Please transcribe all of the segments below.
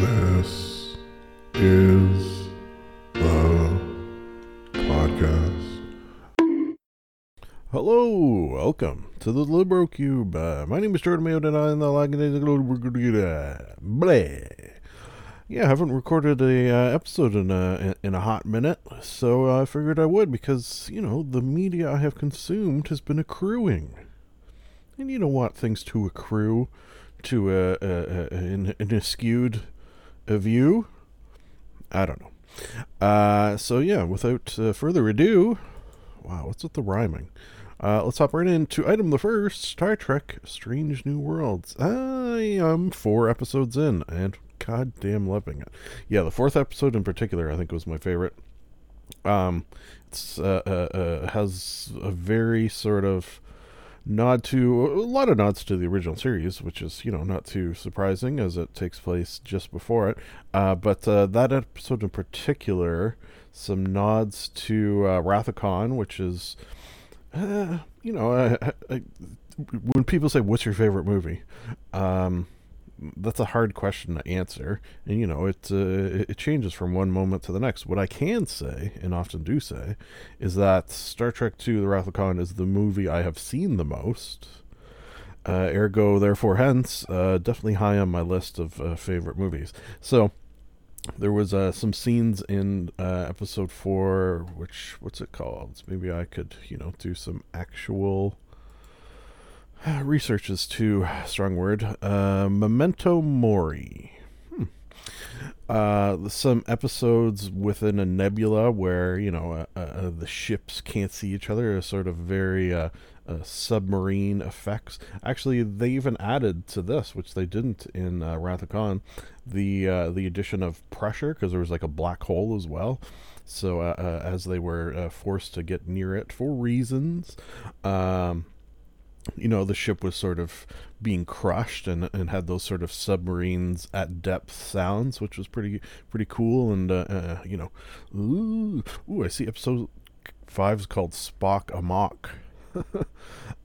This is the podcast. Hello, welcome to the Libro Cube. Uh, my name is Jordan Mayo, and I'm the Bleh. Yeah, I haven't recorded a uh, episode in a in a hot minute, so I figured I would because you know the media I have consumed has been accruing, and you don't want things to accrue to a, a, a an, an askewed a view. I don't know. Uh, so yeah, without uh, further ado, wow, what's with the rhyming? Uh, let's hop right into item the first Star Trek Strange New Worlds. I am four episodes in and goddamn loving it. Yeah, the fourth episode in particular, I think, was my favorite. Um, it's uh, uh, uh, has a very sort of nod to a lot of nods to the original series, which is you know not too surprising as it takes place just before it. Uh, but uh, that episode in particular, some nods to uh, Khan, which is uh, you know I, I, when people say what's your favorite movie. Um, that's a hard question to answer, and you know it uh, it changes from one moment to the next. What I can say, and often do say, is that Star Trek II: The Wrath of Khan is the movie I have seen the most. Uh, ergo, therefore, hence, uh, definitely high on my list of uh, favorite movies. So, there was uh, some scenes in uh, episode four, which what's it called? Maybe I could, you know, do some actual research is too strong word. Uh, Memento Mori. Hmm. Uh, some episodes within a nebula where you know uh, uh, the ships can't see each other are sort of very uh, submarine effects. Actually, they even added to this, which they didn't in uh, Wrath of Khan, the the addition of pressure because there was like a black hole as well. So as they were forced to get near it for reasons. Um, you know the ship was sort of being crushed and and had those sort of submarines at depth sounds which was pretty pretty cool. And uh, uh, you know ooh, ooh I see episode 5 is called Spock Amok.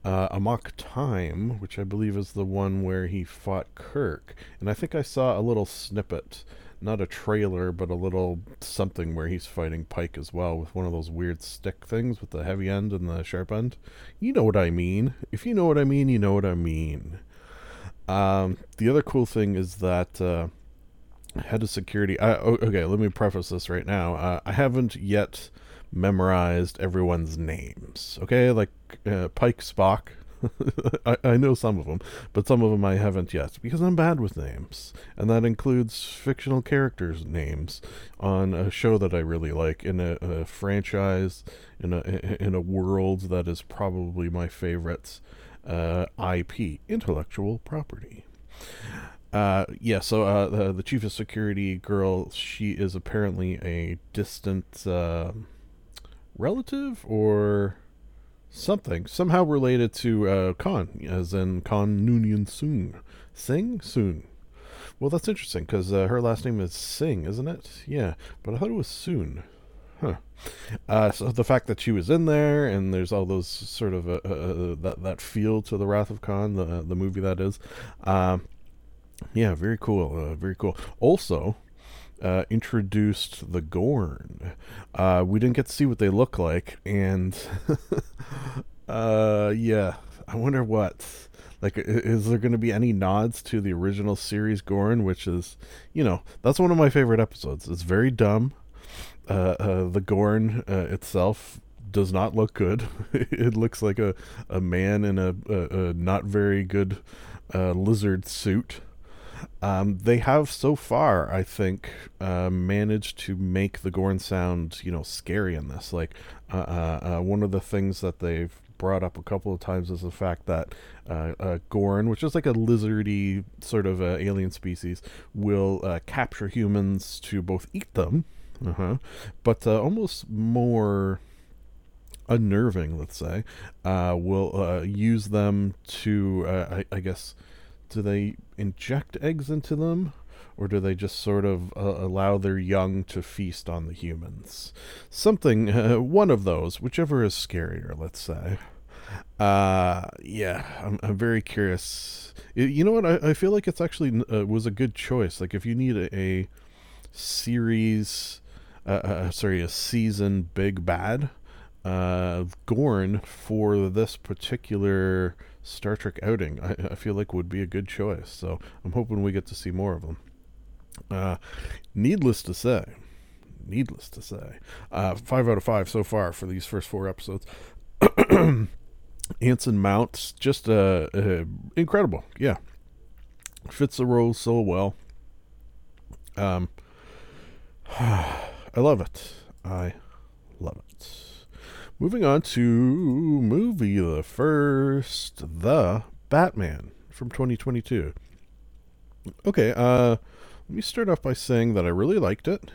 Uh, Amok Time which I believe is the one where he fought Kirk. And I think I saw a little snippet not a trailer, but a little something where he's fighting Pike as well with one of those weird stick things with the heavy end and the sharp end. You know what I mean. If you know what I mean, you know what I mean. Um, the other cool thing is that uh, head of security. I, okay, let me preface this right now. Uh, I haven't yet memorized everyone's names. Okay, like uh, Pike, Spock, I, I know some of them, but some of them I haven't yet because I'm bad with names, and that includes fictional characters' names on a show that I really like in a, a franchise in a in a world that is probably my favorite uh, IP, intellectual property. Uh, yeah, so uh, the, the chief of security girl, she is apparently a distant uh, relative or something somehow related to uh, Khan, as in Khan Noonien Soon, Sing Soon. Well, that's interesting because uh, her last name is Singh, isn't it? Yeah, but I thought it was Soon. Huh. Uh, so the fact that she was in there, and there's all those sort of uh, uh, uh that that feel to the Wrath of Khan, the the movie that is. Um, yeah, very cool. very cool. Also, uh, introduced the Gorn. Uh, we didn't get to see what they look like, and uh, yeah, I wonder what. Like, is there going to be any nods to the original series Gorn, which is, you know, that's one of my favorite episodes. It's very dumb. Uh, uh, the Gorn uh, itself does not look good. it looks like a, a man in a, a, a not very good lizard suit. Um, they have so far, I think, uh, managed to make the Gorn sound, you know, scary in this. Like, uh, uh, uh, one of the things that they've brought up a couple of times is the fact that uh, uh, Gorn, which is like a lizardy sort of alien species, will capture humans to both eat them, uh-huh, but almost more unnerving, let's say, will use them to, I, I guess do they inject eggs into them or do they just sort of uh, allow their young to feast on the humans something uh, one of those whichever is scarier let's say Uh, yeah, I'm, I'm very curious. You know what? I, I feel like it's actually uh, was a good choice. Like if you need a, a series, uh, uh, sorry, a season big bad, uh, Gorn for this particular Star Trek outing, I, I feel like would be a good choice. So I'm hoping we get to see more of them. Uh, needless to say, needless to say, uh, five out of five so far for these first four episodes. Anson Mounts, just uh, uh, incredible. Yeah, fits the role so well. Um, I love it. I love it. Moving on to movie the first, The Batman from 2022. Okay, uh, let me start off by saying that I really liked it.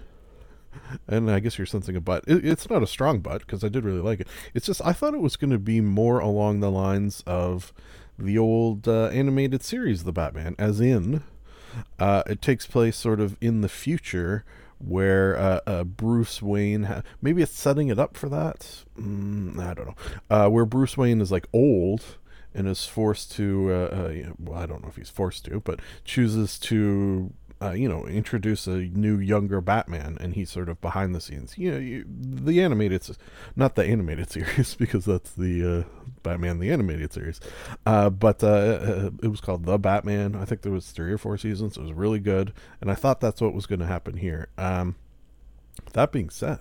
And I guess you're sensing a butt. It, it's not a strong butt because I did really like it. It's just I thought it was going to be more along the lines of the old uh, animated series, The Batman, as in uh, it takes place sort of in the future where uh, uh, Bruce Wayne ha- maybe it's setting it up for that. Mm, I don't know. Uh, where Bruce Wayne is like old and is forced to. Uh, uh, well, I don't know if he's forced to, but chooses to. Uh, you know, introduce a new younger Batman, and he's sort of behind the scenes. You know, you, the animated, not the animated series, because that's the uh, Batman the animated series. Uh, but uh, uh, it was called The Batman. I think there was three or four seasons. It was really good, and I thought that's what was going to happen here. Um, that being said,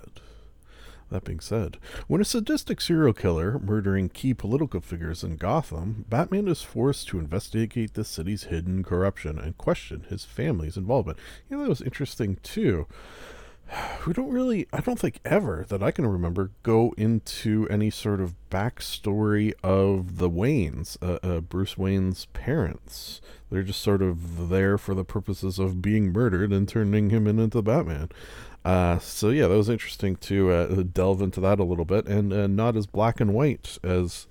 that being said, when a sadistic serial killer murdering key political figures in Gotham, Batman is forced to investigate the city's hidden corruption and question his family's involvement. You know, that was interesting too. We don't really, I don't think ever that I can remember, go into any sort of backstory of the Waynes, uh, uh, Bruce Wayne's parents. They're just sort of there for the purposes of being murdered and turning him into Batman. Uh, so yeah, that was interesting to uh, delve into that a little bit, and uh, not as black and white as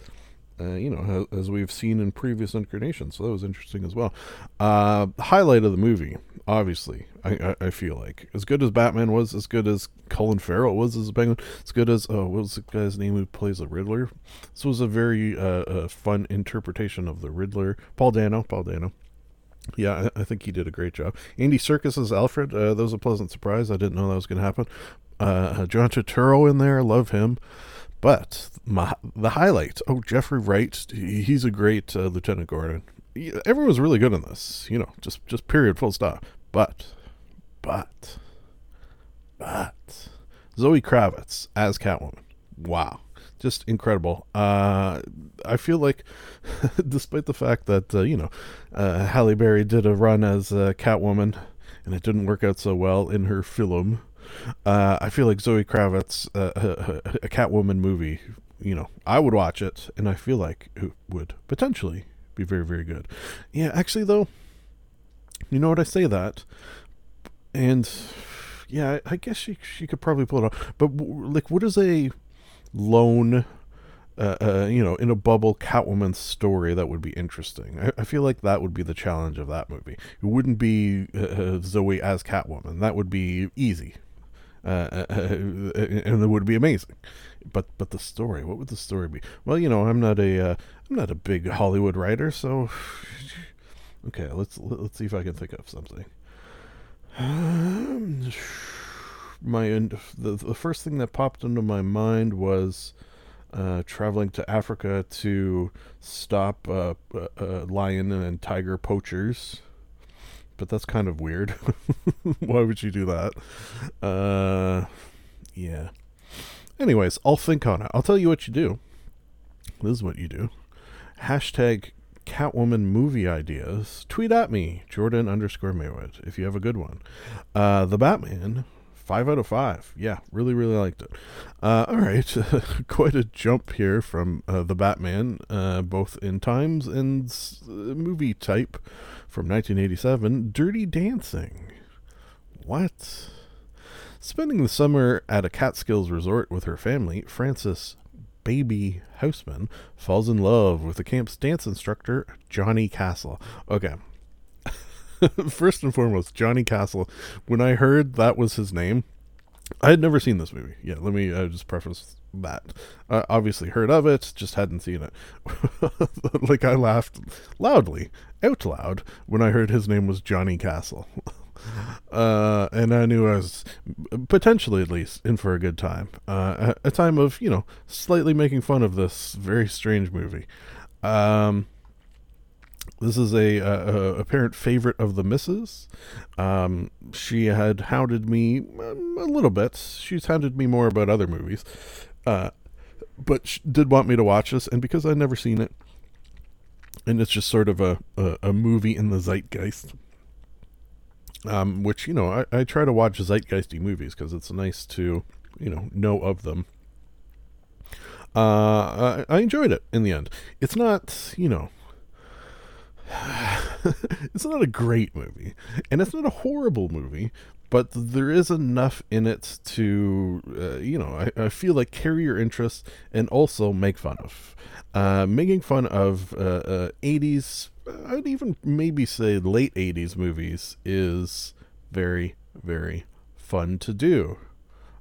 uh, you know as, we've seen in previous incarnations. So that was interesting as well. Uh, highlight of the movie, obviously, I, I, I feel like as good as Batman was, as good as Colin Farrell was as a Penguin, as good as oh, what was the guy's name who plays the Riddler? This was a very uh, fun interpretation of the Riddler. Paul Dano, Paul Dano. Yeah, I, think he did a great job. Andy Serkis as Alfred. Uh, that was a pleasant surprise. I didn't know that was going to happen. Uh, John Turturro in there. Love him. But my, the highlight. Oh, Jeffrey Wright. he- He's a great uh, Lieutenant Gordon. Everyone was really good in this. You know, just just period. Full stop. But, but, but, Zoe Kravitz as Catwoman. Wow just incredible. Uh, I feel like, despite the fact that uh, you know, uh, Halle Berry did a run as uh, Catwoman, and it didn't work out so well in her film. Uh, I feel like Zoe Kravitz, uh, a, a Catwoman movie, you know, I would watch it, and I feel like it would potentially be very, very good. Yeah, actually, though, you know what I say that, and yeah, I guess she she could probably pull it off. But like, what is a lone uh, uh, you know, in a bubble Catwoman story that would be interesting. I, I feel like that would be the challenge of that movie. It wouldn't be uh, uh, Zoe as Catwoman. That would be easy, uh, uh, and it would be amazing. But but the story, what would the story be? Well, you know, I'm not a I'm not a big Hollywood writer, so okay, let's let's see if I can think of something. Um, my the the first thing that popped into my mind was uh, traveling to Africa to stop uh, uh, lion and tiger poachers. But that's kind of weird. Why would you do that? Uh, yeah. Anyways, I'll think on it. I'll tell you what you do. This is what you do. Hashtag Catwoman movie ideas. Tweet at me, Jordan underscore Maywood, if you have a good one. Uh, the Batman five out of five. Yeah, really, really liked it. Uh, all right, quite a jump here from uh, the Batman, uh, both in times and uh, movie type from 1987. Dirty Dancing. What? Spending the summer at a Catskills resort with her family, Frances Baby Houseman falls in love with the camp's dance instructor, Johnny Castle. Okay. First and foremost, Johnny Castle. When I heard that was his name, I had never seen this movie. Yeah, let me uh, just preface that. I obviously heard of it, just hadn't seen it. like I laughed loudly, out loud, when I heard his name was Johnny Castle. Uh, and I knew I was potentially, at least, in for a good time. Uh, a, a time of, you know, slightly making fun of this very strange movie. Um, this is a, apparent favorite of the missus. Um, she had hounded me um, a little bit. She's hounded me more about other movies, uh, but did want me to watch this. And because I'd never seen it, and it's just sort of a, a, a movie in the zeitgeist um, which you know I, I try to watch zeitgeisty movies because it's nice to you know know of them. Uh, I, I enjoyed it in the end. It's not you know. it's not a great movie, and it's not a horrible movie, but there is enough in it to, uh, you know, I, I, feel like carry your interest and also make fun of. Uh, making fun of uh, 80s I'd even maybe say late 80s movies is very, very fun to do.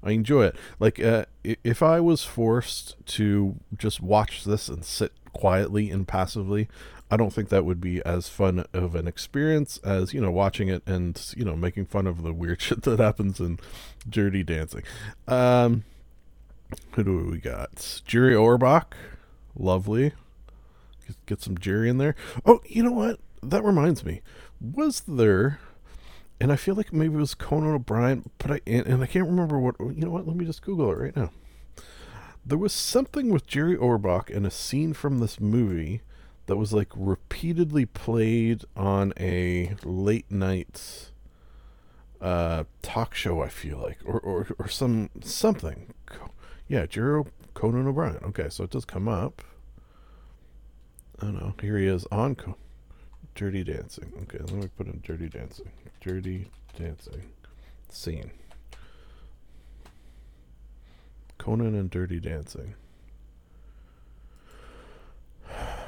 I enjoy it. Like, uh, if I was forced to just watch this and sit quietly and passively, I don't think that would be as fun of an experience as, you know, watching it and, you know, making fun of the weird shit that happens in Dirty Dancing. Um, who do we got? Jerry Orbach. Lovely get some Jerry in there. Oh, you know what? That reminds me. Was there and I feel like maybe it was Conan O'Brien, but I and, and, I can't remember what. You know what? Let me just Google it right now. There was something with Jerry Orbach in a scene from this movie that was like repeatedly played on a late night uh, talk show. I feel like, or or or some something. Yeah, Jerry Conan O'Brien. Okay, so it does come up. I don't know. here he is on Co- Dirty Dancing. Okay, let me put in Dirty Dancing. Dirty Dancing scene. Conan and Dirty Dancing.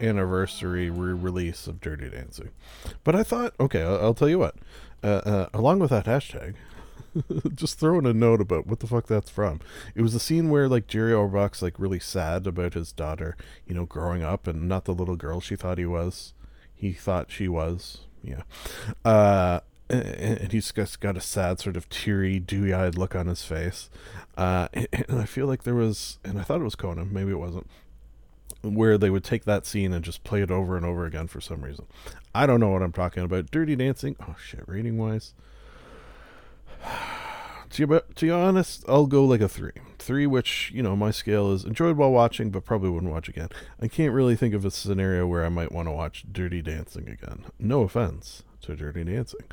anniversary re-release of Dirty Dancing. But I thought, okay, I'll, I'll tell you what. Uh, uh, along with that hashtag, just throwing a note about what the fuck that's from. It was a scene where like Jerry Orbach's like really sad about his daughter, you know, growing up and not the little girl she thought he was. He thought she was. Yeah. Uh and he's just got a sad sort of teary dewy-eyed look on his face uh, and, i feel like there was and i thought it was conan maybe it wasn't where they would take that scene and just play it over and over again for some reason i don't know what i'm talking about dirty dancing oh shit rating wise to be, to be honest, I'll go like a three. Three, which, you know, my scale is enjoyed while watching, but probably wouldn't watch again. I can't really think of a scenario where I might want to watch Dirty Dancing again. No offense to Dirty Dancing.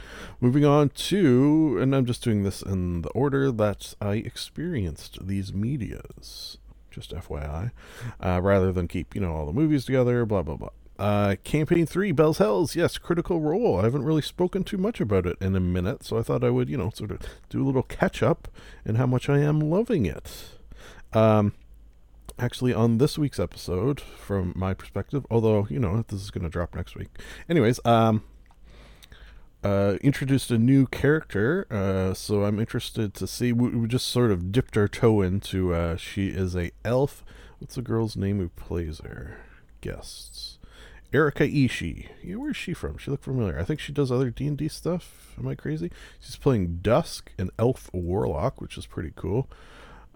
Moving on to, and I'm just doing this in the order that I experienced these medias. Just FYI, uh, rather than keep, you know, all the movies together, blah, blah, blah. Uh, campaign three, Bell's Hells. Yes, Critical Role. I haven't really spoken too much about it in a minute, so I thought I would, you know, sort of do a little catch up and how much I am loving it. Um, actually, on this week's episode, from my perspective, although, you know, this is going to drop next week. Anyways, um, uh, introduced a new character, uh, so I'm interested to see. We, we, just sort of dipped our toe into. Uh, she is a elf. What's the girl's name who plays her? Guests. Erica Ishii. Yeah, where's she from? She looked familiar. I think she does other D and D stuff. Am I crazy? She's playing Dusk, an elf warlock, which is pretty cool.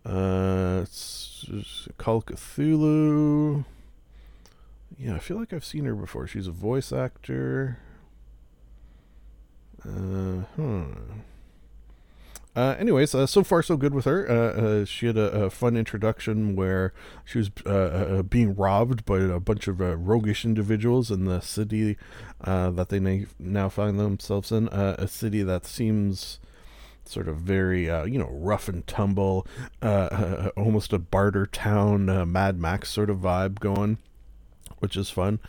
Uh, it's, Call Cthulhu. Yeah, I feel like I've seen her before. She's a voice actor. Uh, hmm. Uh, anyways, uh, so far so good with her. Uh, uh she had a, a, fun introduction where she was uh, uh, being robbed by a bunch of roguish individuals in the city that they now find themselves in. a city that seems sort of very uh, you know rough and tumble, almost a barter town Mad Max sort of vibe going, which is fun.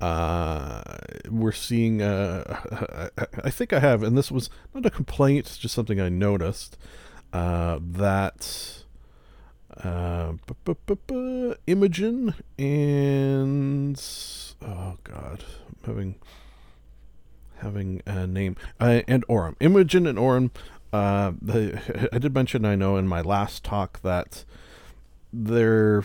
Uh, we're seeing. Uh, I, I think I have, and this was not a complaint, just something I noticed uh, that uh, bu- bu- bu- Imogen and oh god, I'm having having a name uh, and Orym, Imogen and Orym. Uh, the, I did mention I know in my last talk that their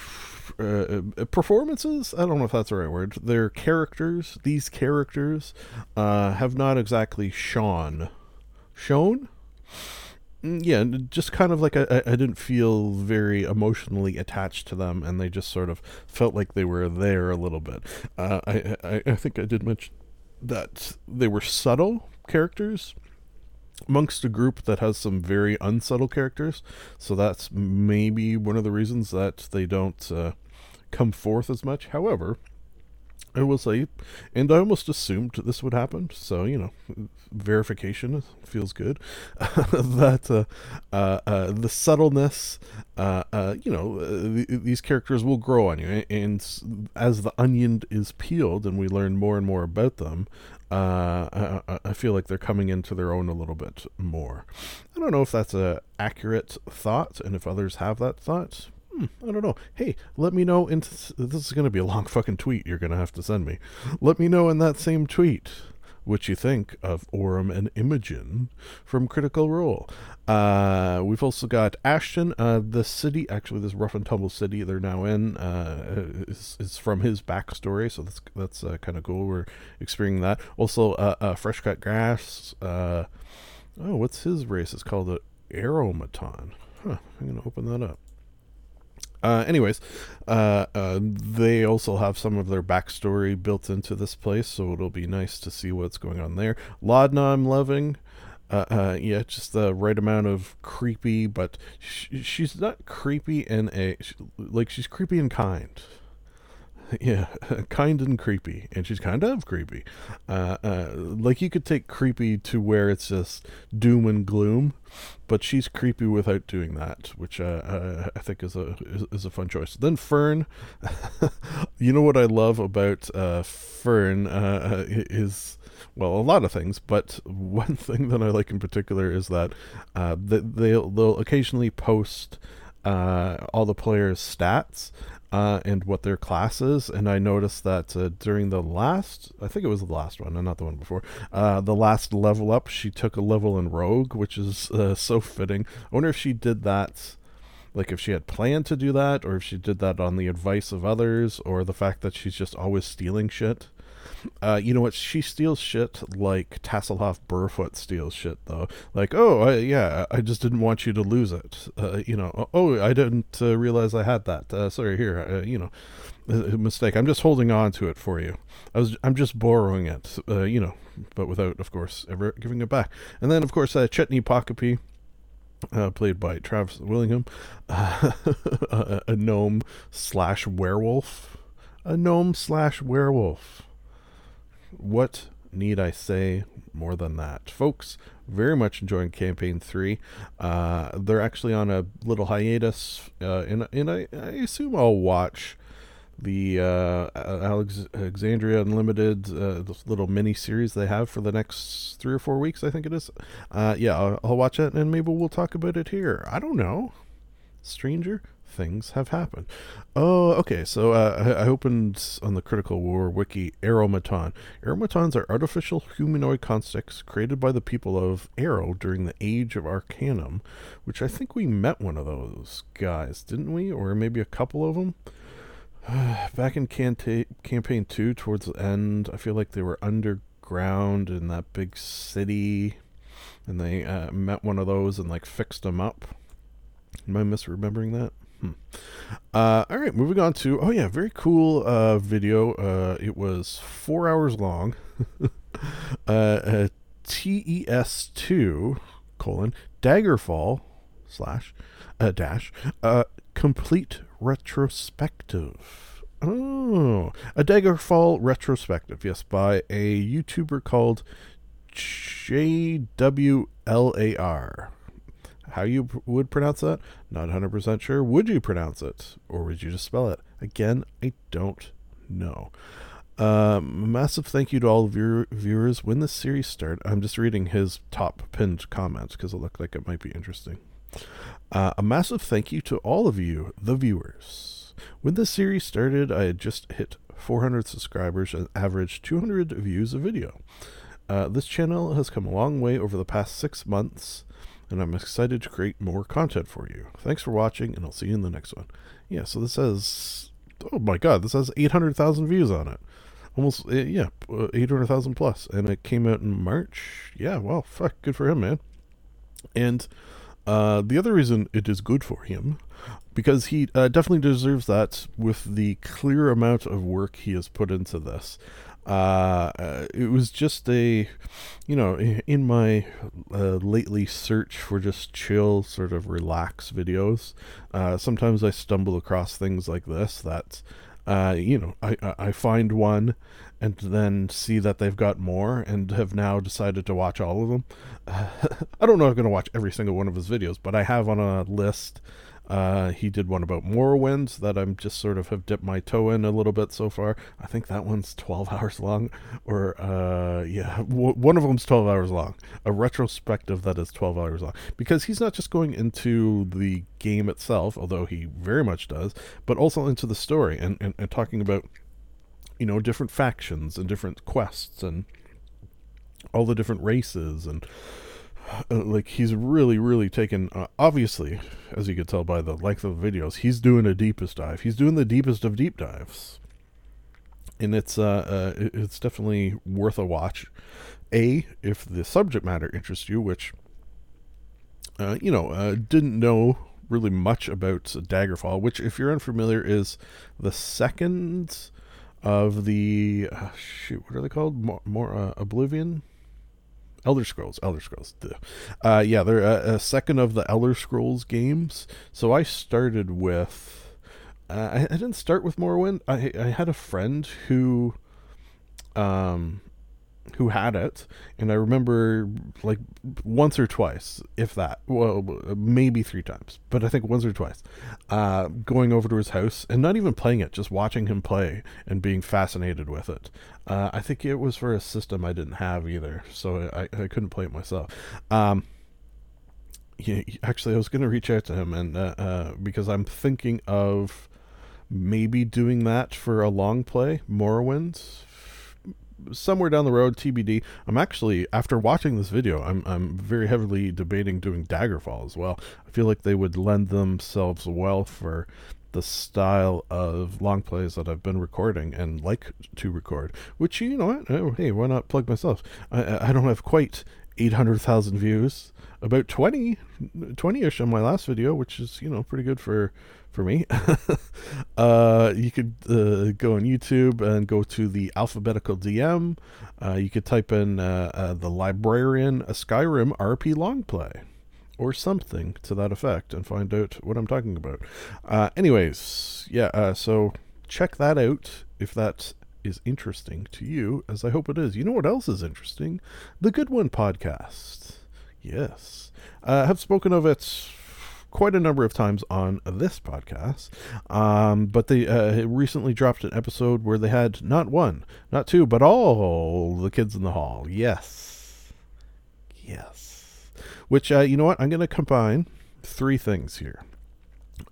uh, performances i don't know if that's the right word their characters these characters uh, have not exactly shone. Shown? Mm, yeah just kind of like I, I I didn't feel very emotionally attached to them and they just sort of felt like they were there a little bit. Uh, I, I i think i did mention that they were subtle characters amongst a group that has some very unsubtle characters. So that's maybe one of the reasons that they don't uh, come forth as much. However, I will say, and I almost assumed this would happen. So you know, verification feels good. that uh, uh, uh, the subtleness, uh, uh, you know, uh, th- these characters will grow on you, and as the onion is peeled and we learn more and more about them, uh, I, I- feel like they're coming into their own a little bit more. I don't know if that's a accurate thought, and if others have that thought. Hmm, I don't know. Hey, let me know. In this is going to be a long fucking tweet. You're going to have to send me. Let me know in that same tweet what you think of Orym and Imogen from Critical Role. Uh, we've also got Ashton, uh, the city, actually, this rough and tumble city they're now in, uh, is, is from his backstory, so that's that's uh, kind of cool. We're experiencing that. Also, uh, uh, Fresh Cut Grass. Uh, oh, what's his race? It's called the Aeormaton. Huh, I'm going to open that up. Uh, anyways, uh, uh, they also have some of their backstory built into this place, so it'll be nice to see what's going on there. Laudna, I'm loving. Uh, uh, yeah, just the right amount of creepy, but sh- she's not creepy in a sh- like she's creepy and kind. Yeah, kind and creepy, and she's kind of creepy. Uh, uh, like you could take creepy to where it's just doom and gloom, but she's creepy without doing that, which uh, uh, I think is a is, is a fun choice. Then Fearne, you know what I love about uh, Fearne uh, is well a lot of things, but one thing that I like in particular is that that they'll they'll occasionally post uh, all the players' stats uh, and what their class is. And I noticed that uh, during the last, I think it was the last one, and not the one before, uh, the last level up, she took a level in Rogue, which is uh, so fitting. I wonder if she did that. Like if she had planned to do that, or if she did that on the advice of others, or the fact that she's just always stealing shit. Uh, you know what? She steals shit like Tasslehoff Burrfoot steals shit, though. Like, oh, I, yeah, I just didn't want you to lose it. Uh, you know, oh, I didn't uh, realize I had that. Uh, sorry, here, uh, you know, a mistake. I'm just holding on to it for you. I was, I'm just borrowing it. Uh, you know, but without, of course, ever giving it back. And then, of course, uh, Chetney Pock O'Pea. Uh, played by Travis Willingham, uh, a gnome slash werewolf, a gnome slash werewolf what need I say more than that? Folks, very much enjoying campaign three. Uh, they're actually on a little hiatus, uh, and, and I, I assume I'll watch the uh, Alex- Alexandria Unlimited uh, this little mini series they have for the next three or four weeks. I think it is. Uh, yeah, I'll, I'll watch it, and maybe we'll talk about it here. I don't know. Stranger things have happened. Oh, okay. So uh, I, I opened on the Critical Role wiki Aeormaton. Aeormatons are artificial humanoid constructs created by the people of Aeor during the Age of Arcanum, which I think we met one of those guys, didn't we? Or maybe a couple of them. Back in Canta- campaign two, towards the end, I feel like they were underground in that big city, and they uh, met one of those and like fixed them up. Am I misremembering that? Hmm. Uh, all right, moving on to oh yeah, very cool uh, video. Uh, it was four hours long. uh, uh, TES two colon Daggerfall slash uh, dash uh, complete retrospective. Oh, a Daggerfall retrospective. Yes, by a YouTuber called JWLAR. How you pr- would pronounce that? Not 100% sure. Would you pronounce it? Or would you just spell it? Again, I don't know. Um, massive thank you to all of your viewers. When this series started, I'm just reading his top pinned comments because it looked like it might be interesting. Uh, a massive thank you to all of you, the viewers. When this series started, I had just hit 400 subscribers and averaged 200 views a video. Uh, this channel has come a long way over the past six months, and I'm excited to create more content for you. Thanks for watching, and I'll see you in the next one. Yeah, so this has, oh my god, this has 800,000 views on it. Almost, uh, yeah, uh, 800,000 plus, and it came out in March. Yeah, well, fuck, good for him, man. And uh, the other reason it is good for him, because he uh, definitely deserves that with the clear amount of work he has put into this. Uh, uh, it was just a, you know, in my uh, lately search for just chill, sort of relax videos, uh, sometimes I stumble across things like this that, uh, you know, I, I I find one and then see that they've got more and have now decided to watch all of them. I don't know if I'm going to watch every single one of his videos, but I have on a list. Uh, he did one about Morrowind that I'm just sort of have dipped my toe in a little bit so far. I think that one's 12 hours long, or uh, yeah, w- one of them's 12 hours long. A retrospective that is 12 hours long because he's not just going into the game itself, although he very much does, but also into the story and, and, and talking about you know different factions and different quests and all the different races and like he's really really taken uh, obviously as you could tell by the length of the videos he's doing a deepest dive. He's doing the deepest of deep dives. And it's uh, uh it's definitely worth a watch. A if the subject matter interests you which uh, you know uh, didn't know really much about daggerfall which if you're unfamiliar is the second of the uh, shoot what are they called? More, more uh, oblivion elder scrolls elder scrolls uh yeah they're a, a second of the elder scrolls games. So i started with uh, I, I didn't start with morrowind. I i had a friend who um who had it and i remember like once or twice if that well maybe three times but i think once or twice uh going over to his house and not even playing it just watching him play and being fascinated with it. Uh i think it was for a system i didn't have either so i i couldn't play it myself. Um yeah, actually i was going to reach out to him and uh, uh because i'm thinking of maybe doing that for a long play morrowind somewhere down the road tbd i'm actually after watching this video i'm i'm very heavily debating doing daggerfall as well. I feel like they would lend themselves well for the style of long plays that I've been recording and like to record, which you know what, oh, hey, why not plug myself? I- I, don't have quite 800,000 views, about 20, 20-ish on my last video, which is you know pretty good for for me. uh, you could uh, go on YouTube and go to the alphabetical DM. Uh, you could type in uh, uh, the librarian a Skyrim RP long play or something to that effect and find out what I'm talking about. Uh, anyways, yeah, uh, so check that out if that is interesting to you, as I hope it is. You know what else is interesting? The Good One podcast. Yes. I have spoken of it quite a number of times on this podcast, um, but they uh, recently dropped an episode where they had not one, not two, but all the kids in the hall. Yes. Yes. Which, uh, you know what? I'm going to combine three things here.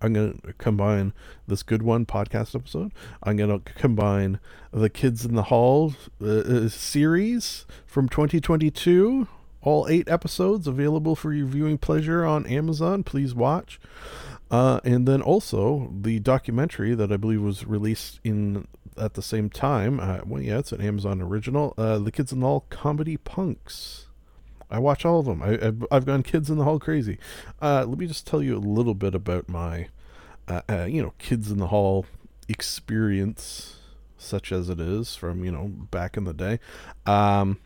I'm going to combine this good one podcast episode. I'm going to combine the Kids in the Hall uh, uh, series from 2022. All eight episodes available for your viewing pleasure on Amazon. Please watch. Uh, and then also the documentary that I believe was released in at the same time. Uh, well, yeah, it's an Amazon original. Uh, the Kids in the Hall comedy punks. I watch all of them. I, I've, I've gone kids in the hall crazy. Uh, let me just tell you a little bit about my, uh, uh, you know, kids in the hall experience, such as it is from you know back in the day. Um,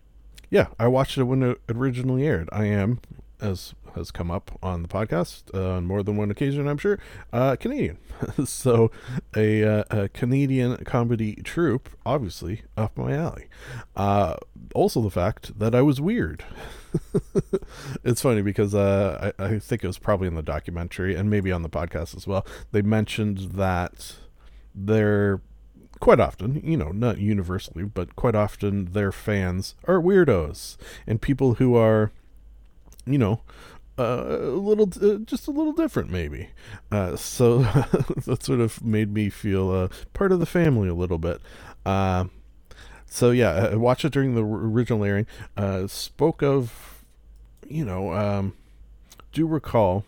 yeah, I watched it when it originally aired. I am, as has come up on the podcast uh, on more than one occasion, I'm sure. Uh, Canadian. so, a, uh, a, Canadian comedy troupe, obviously, up my alley. Uh, also, the fact that I was weird. it's funny because uh, I, I think it was probably in the documentary and maybe on the podcast as well. They mentioned that they're quite often, you know, not universally, but quite often their fans are weirdos and people who are, you know, uh, a little, uh, just a little different, maybe. Uh, so that sort of made me feel uh, part of the family a little bit. Uh, so yeah, I watched it during the original airing. Uh, spoke of, you know, um, do recall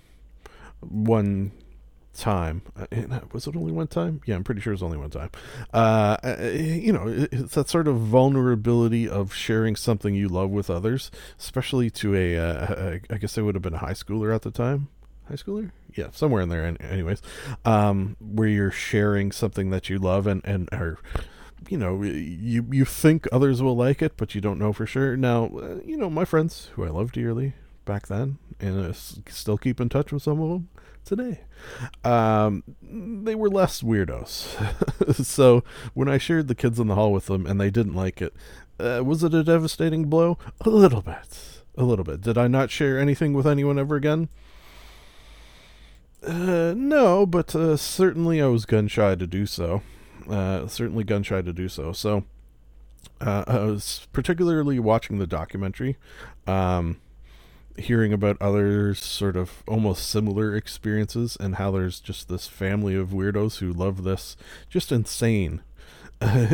one time. Uh, was it only one time? Yeah, I'm pretty sure it was only one time. Uh, uh you know, it's that sort of vulnerability of sharing something you love with others, especially to a, uh, I guess I would have been a high schooler at the time. High schooler? Yeah, somewhere in there. Anyways, um, where you're sharing something that you love and and are you know you you think others will like it but you don't know for sure now uh, you know my friends who i love dearly back then and uh, still keep in touch with some of them today. Um, they were less weirdos. so when I shared the kids in the hall with them and they didn't like it, uh, was it a devastating blow? A little bit. A little bit. Did I not share anything with anyone ever again? Uh, no, but uh, certainly I was gun shy to do so. Uh, certainly gun shy to do so. So uh, I was particularly watching the documentary. Um, hearing about others sort of almost similar experiences and how there's just this family of weirdos who love this. Just insane.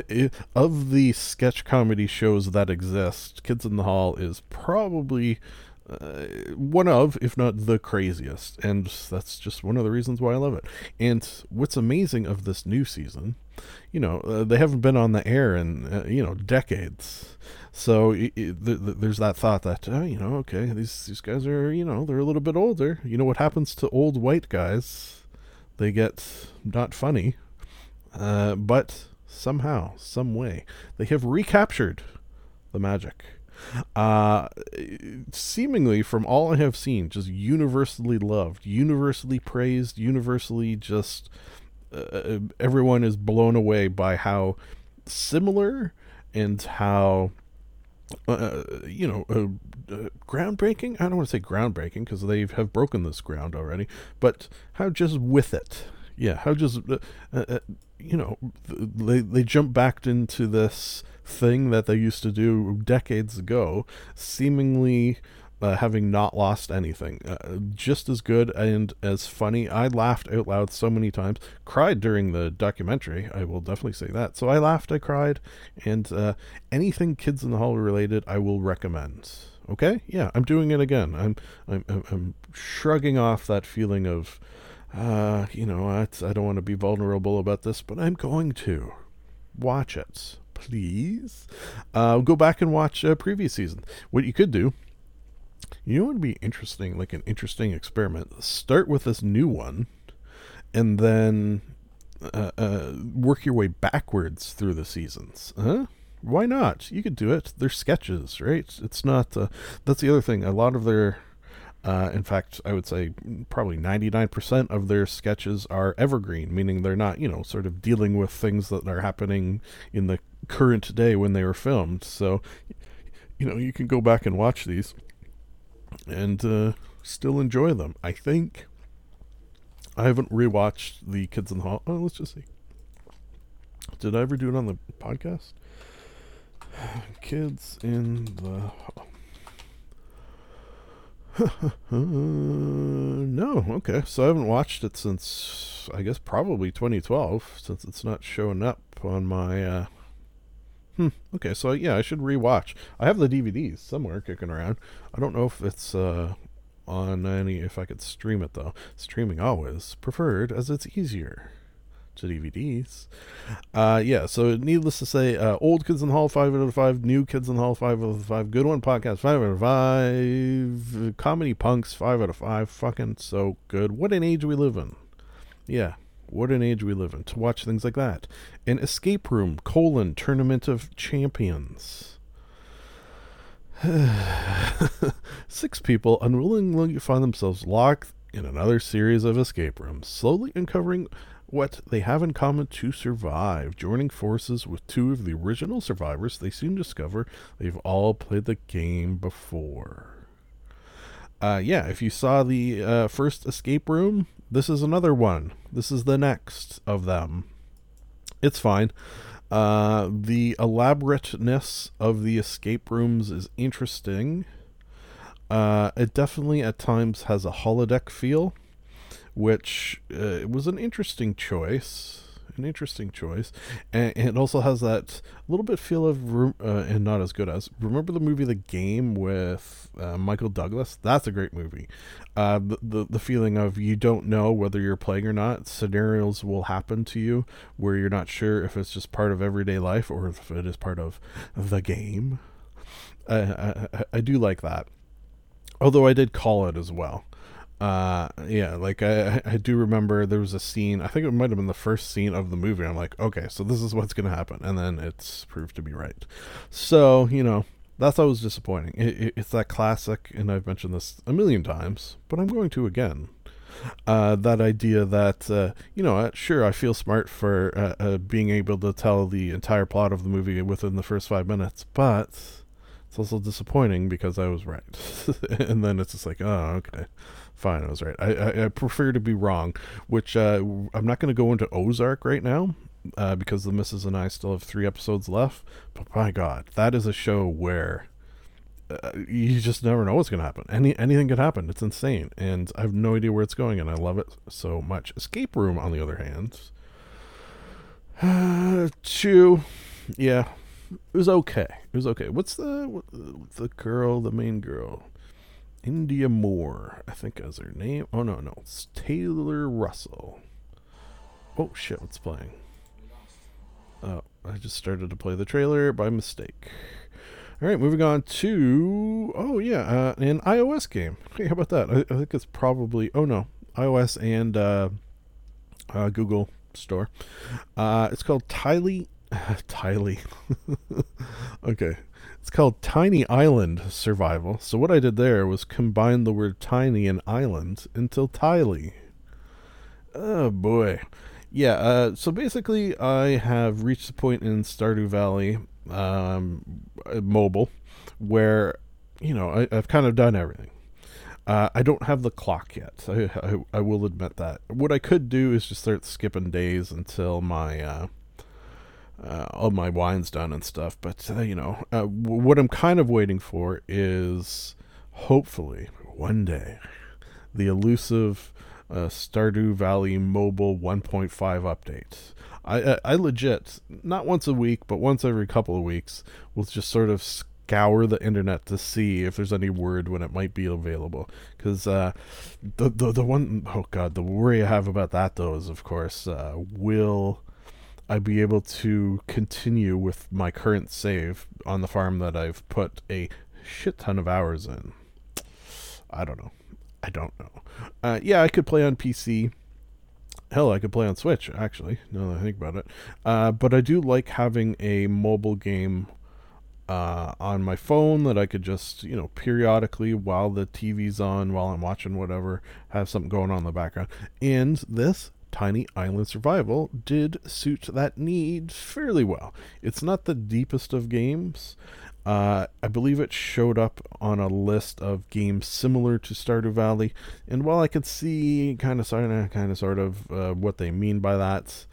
Of the sketch comedy shows that exist kids in the hall is probably uh, one of, if not the craziest, and that's just one of the reasons why I love it. And what's amazing of this new season, you know, uh, they haven't been on the air in uh, you know decades, so it, it, th- th- there's that thought that oh, you know, okay, these these guys are you know they're a little bit older. You know what happens to old white guys? They get not funny, uh, but somehow, some way, they have recaptured the magic uh, seemingly, from all I have seen, just universally loved, universally praised, universally just uh, uh, everyone is blown away by how similar and how uh, you know, uh, uh, groundbreaking. I don't want to say groundbreaking because they have broken this ground already, but how just with it, yeah, how just uh, uh, you know, they they jump back into this thing that they used to do decades ago, seemingly uh, having not lost anything. Uh, just as good and as funny. I laughed out loud so many times. Cried during the documentary. I will definitely say that. So I laughed, I cried, and uh, anything Kids in the Hall related, I will recommend. Okay, yeah, I'm doing it again. I'm I'm I'm shrugging off that feeling of, uh, you know, I, I don't want to be vulnerable about this, but I'm going to watch it please. Uh, go back and watch a previous season. What you could do, you know, would be interesting, like an interesting experiment. Start with this new one, and then uh, uh, work your way backwards through the seasons. Huh? Why not? You could do it. They're sketches, right? It's not. Uh, that's the other thing. A lot of their uh, in fact, I would say probably 99% of their sketches are evergreen, meaning they're not, you know, sort of dealing with things that are happening in the current day when they were filmed. So, you know, you can go back and watch these and uh, still enjoy them. I think I haven't rewatched the Kids in the Hall. Oh, let's just see. Did I ever do it on the podcast? Kids in the Hall. no, okay. So I haven't watched it since I guess probably 2012, since it's not showing up on my. Uh... Hmm. Okay, so yeah, I should rewatch. I have the DVDs somewhere kicking around. I don't know if it's uh, on any. If I could stream it though. Streaming always preferred as it's easier to DVDs. Uh, yeah, so needless to say, uh, old Kids in the Hall, 5 out of 5. New Kids in the Hall, 5 out of 5. Good One Podcast, 5 out of 5. Comedy Punks, 5 out of 5. Fucking so good. What an age we live in. Yeah, what an age we live in to watch things like that. An Escape Room, colon, Tournament of Champions. Six people unwillingly find themselves locked in another series of escape rooms, slowly uncovering what they have in common to survive. Joining forces with two of the original survivors, they soon discover they've all played the game before. Uh, yeah, if you saw the uh, first escape room, this is another one. This is the next of them. It's fine. Uh, the elaborateness of the escape rooms is interesting. Uh, it definitely at times has a holodeck feel, which uh, was an interesting choice. An interesting choice, and, and it also has that little bit feel of, uh, and not as good as. Remember the movie The Game with uh, Michael Douglas? That's a great movie. Uh, the, the the feeling of you don't know whether you're playing or not. Scenarios will happen to you where you're not sure if it's just part of everyday life or if it is part of the game. I, I, I do like that although I did call it as well. Uh, yeah, like I, I do remember there was a scene. I think it might have been the first scene of the movie. I'm like, okay, so this is what's gonna happen, and then it's proved to be right. So you know, that's always disappointing. It, it, it's that classic, and I've mentioned this a million times, but I'm going to again. Uh, that idea that uh, you know, sure, I feel smart for uh, uh, being able to tell the entire plot of the movie within the first five minutes, but it's also disappointing because I was right. and then it's just like, oh, okay, fine, I was right. I, I, I prefer to be wrong, which uh, I'm not going to go into Ozark right now uh, because the missus and I still have three episodes left. But my God, that is a show where uh, you just never know what's going to happen. Any anything could happen. It's insane, and I have no idea where it's going, and I love it so much. Escape Room, on the other hand, uh, two, yeah, it was okay. It was okay. What's the what, the girl, the main girl? Indya Moore, I think is her name. Oh no, no, it's Taylor Russell. Oh shit, what's playing? Oh, I just started to play the trailer by mistake. All right, moving on to oh yeah, uh, an iOS game. Hey, how about that? I, I think it's probably oh no, iOS and uh, uh, Google Store. Uh, it's called Tylee Tylee. okay. It's called Tiny Island Survival. So what I did there was combine the word tiny and island until Tylee. Oh boy. Yeah, uh, so basically I have reached the point in Stardew Valley um, mobile where, you know, I, have kind of done everything. Uh, I don't have the clock yet. I, I, I will admit that. What I could do is just start skipping days until my uh, uh, all my wine's done and stuff. But uh, you know, uh, w- what I'm kind of waiting for is hopefully one day the elusive uh, Stardew Valley mobile 1.5 update. I, I, I legit not once a week, but once every couple of weeks, will just sort of scour the internet to see if there's any word when it might be available. Because uh, the, the the one oh god, the worry I have about that though is of course uh, will I'd be able to continue with my current save on the farm that I've put a shit ton of hours in. I don't know. I don't know. Uh, yeah, I could play on PC. Hell, I could play on Switch, actually, now that I think about it. Uh, but I do like having a mobile game uh, on my phone that I could just, you know, periodically while the TV's on, while I'm watching whatever, have something going on in the background. And this Tiny Island Survival did suit that need fairly well. It's not the deepest of games. Uh, I believe it showed up on a list of games similar to Stardew Valley, and while I could see kind of, sort of, kind of, sort of uh, what they mean by that,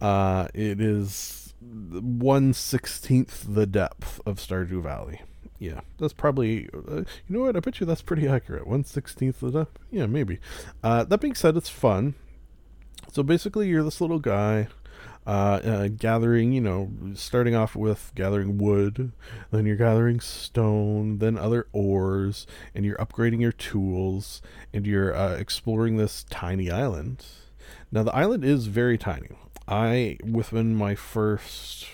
uh, it is one sixteenth the depth of Stardew Valley. Yeah, that's probably. Uh, you know what? I bet you that's pretty accurate. One sixteenth the depth. Yeah, maybe. Uh, that being said, it's fun. So basically, you're this little guy uh, uh, gathering, you know, starting off with gathering wood, then you're gathering stone, then other ores, and you're upgrading your tools, and you're uh, exploring this tiny island. Now, the island is very tiny. I, within my first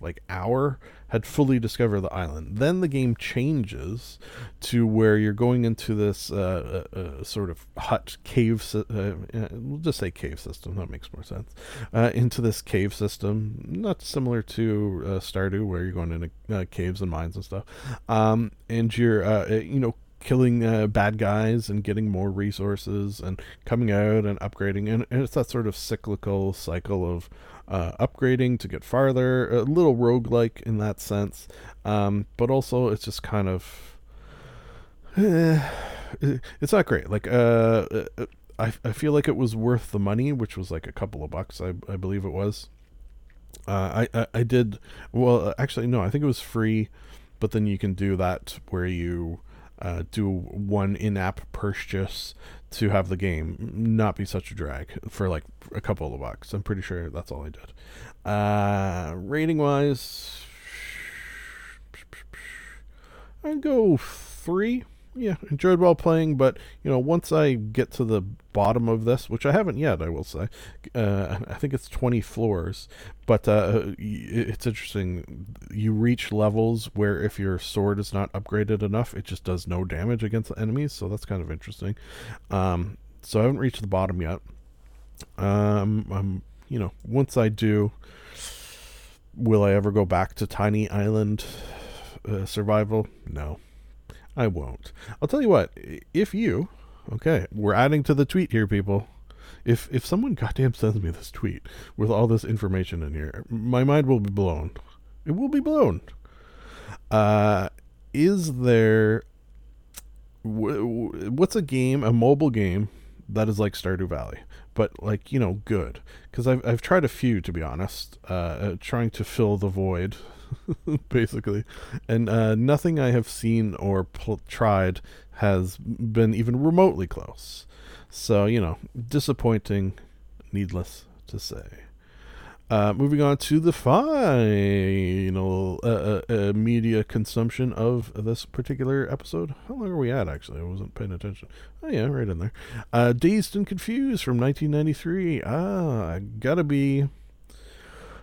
like hour, had fully discovered the island. Then the game changes to where you're going into this uh, uh, uh, sort of hut cave. Uh, uh, we'll just say cave system. That makes more sense. Into this cave system, not similar to Stardew, where you're going into caves and mines and stuff. Um, and you're, you know, killing uh, bad guys and getting more resources and coming out and upgrading. And, and it's that sort of cyclical cycle of uh, upgrading to get farther, a little roguelike in that sense. Um, but also, it's just kind of. eh, it's not great. Like, uh, uh, I, I feel like it was worth the money, which was like a couple of bucks, I, I believe it was. Uh, I, I, I did, well, actually, no, I think it was free, but then you can do that where you uh, do one in app purchase to have the game not be such a drag for like a couple of bucks. I'm pretty sure that's all I did. Uh, rating wise, I'd go three. Yeah, enjoyed while playing, but you know, once I get to the bottom of this, which I haven't yet, I will say, uh, I think it's 20 floors, but uh, it's interesting. You reach levels where if your sword is not upgraded enough, it just does no damage against the enemies, so that's kind of interesting. Um, so I haven't reached the bottom yet. Um, I'm, you know, once I do, will I ever go back to Tiny Island uh, survival? No. I won't. I'll tell you what, if you, okay, we're adding to the tweet here, people. If if someone goddamn sends me this tweet with all this information in here, my mind will be blown. It will be blown. Uh, is there wh- wh- what's a game, a mobile game that is like Stardew Valley, but like you know good? Because I've I've tried a few to be honest, uh, uh, trying to fill the void, basically, and uh, nothing I have seen or pl- tried has been even remotely close. So you know, disappointing, needless to say. Uh, moving on to the final uh, uh, uh, media consumption of this particular episode. How long are we at, actually? I wasn't paying attention. Oh, yeah, right in there. Uh, Dazed and Confused from 1993. Ah, gotta be.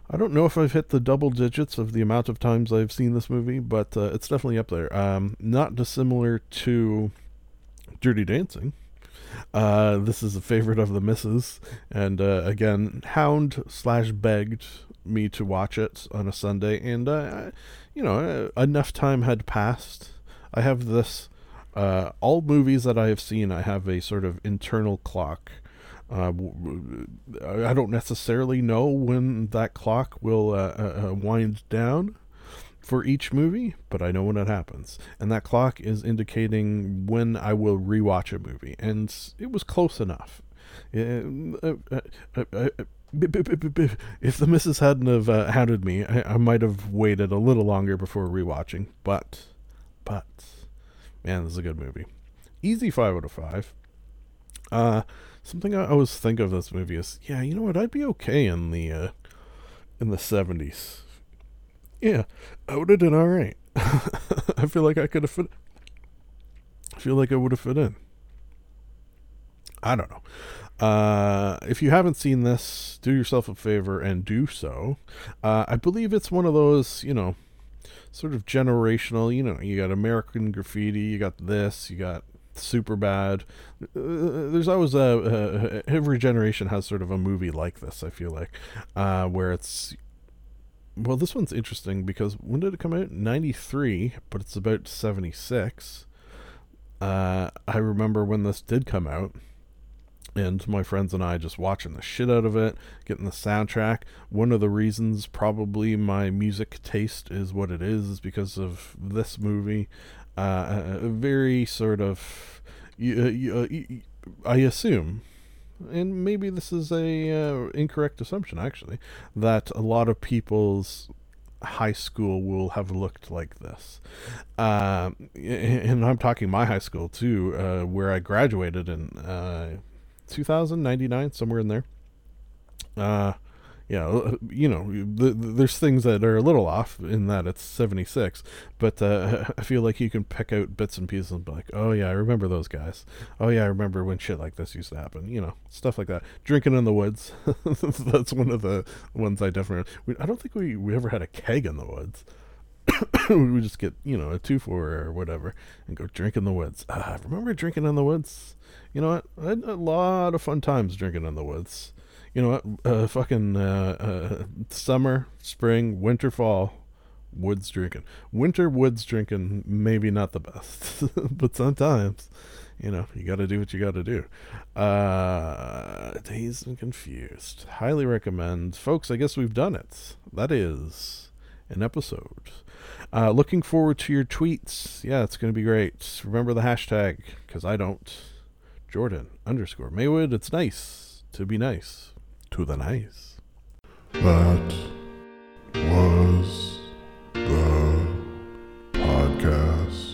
I don't know if I've hit the double digits of the amount of times I've seen this movie, but uh, it's definitely up there. Um, not dissimilar to Dirty Dancing. Uh, this is a favorite of the misses, and uh, again, hound slash begged me to watch it on a Sunday, and uh, you know, uh, enough time had passed. I have this. Uh, all movies that I have seen, I have a sort of internal clock. Uh, I don't necessarily know when that clock will uh, uh, uh, wind down for each movie, but I know when it happens. And that clock is indicating when I will rewatch a movie. And it was close enough. If the missus hadn't have uh, hounded me, I, I might have waited a little longer before rewatching. But, but, man, this is a good movie. Easy five out of five. Uh, something I always think of this movie is, yeah, you know what? I'd be okay in the uh, in the seventies. Yeah, I would have done all right. I feel like I could have fit. I feel like I would have fit in. I don't know. Uh, if you haven't seen this, do yourself a favor and do so. Uh, I believe it's one of those, you know, sort of generational. You know, you got American Graffiti, you got this, you got Superbad. Uh, there's always a uh, every generation has sort of a movie like this. I feel like, uh, where it's well, this one's interesting because when did it come out? 93, but it's about 76. Uh, I remember when this did come out, and my friends and I just watching the shit out of it, getting the soundtrack. One of the reasons probably my music taste is what it is is because of this movie. Uh, very sort of, uh, uh, I assume, and maybe this is a uh, incorrect assumption actually, that a lot of people's high school will have looked like this. Uh, and I'm talking my high school too, uh, where I graduated in uh, 2099, somewhere in there. Uh, yeah, you know, the, the, there's things that are a little off in that it's 76, but uh, I feel like you can pick out bits and pieces and be like, oh yeah, I remember those guys. Oh yeah, I remember when shit like this used to happen. You know, stuff like that. Drinking in the woods. That's one of the ones I definitely. We, I don't think we, we ever had a keg in the woods. we would just get you know a two four or whatever and go drink in the woods. Ah, remember drinking in the woods? You know what? I had a lot of fun times drinking in the woods. You know what? Uh, fucking uh, uh, summer, spring, winter, fall, woods drinking. Winter woods drinking, maybe not the best, but sometimes, you know, you got to do what you got to do. Uh, dazed and confused. Highly recommend, folks. I guess we've done it. That is an episode. Uh, looking forward to your tweets. Yeah, it's going to be great. Remember the hashtag because I don't. Jordan underscore Maywood. It's nice to be nice to the nice. That was the podcast.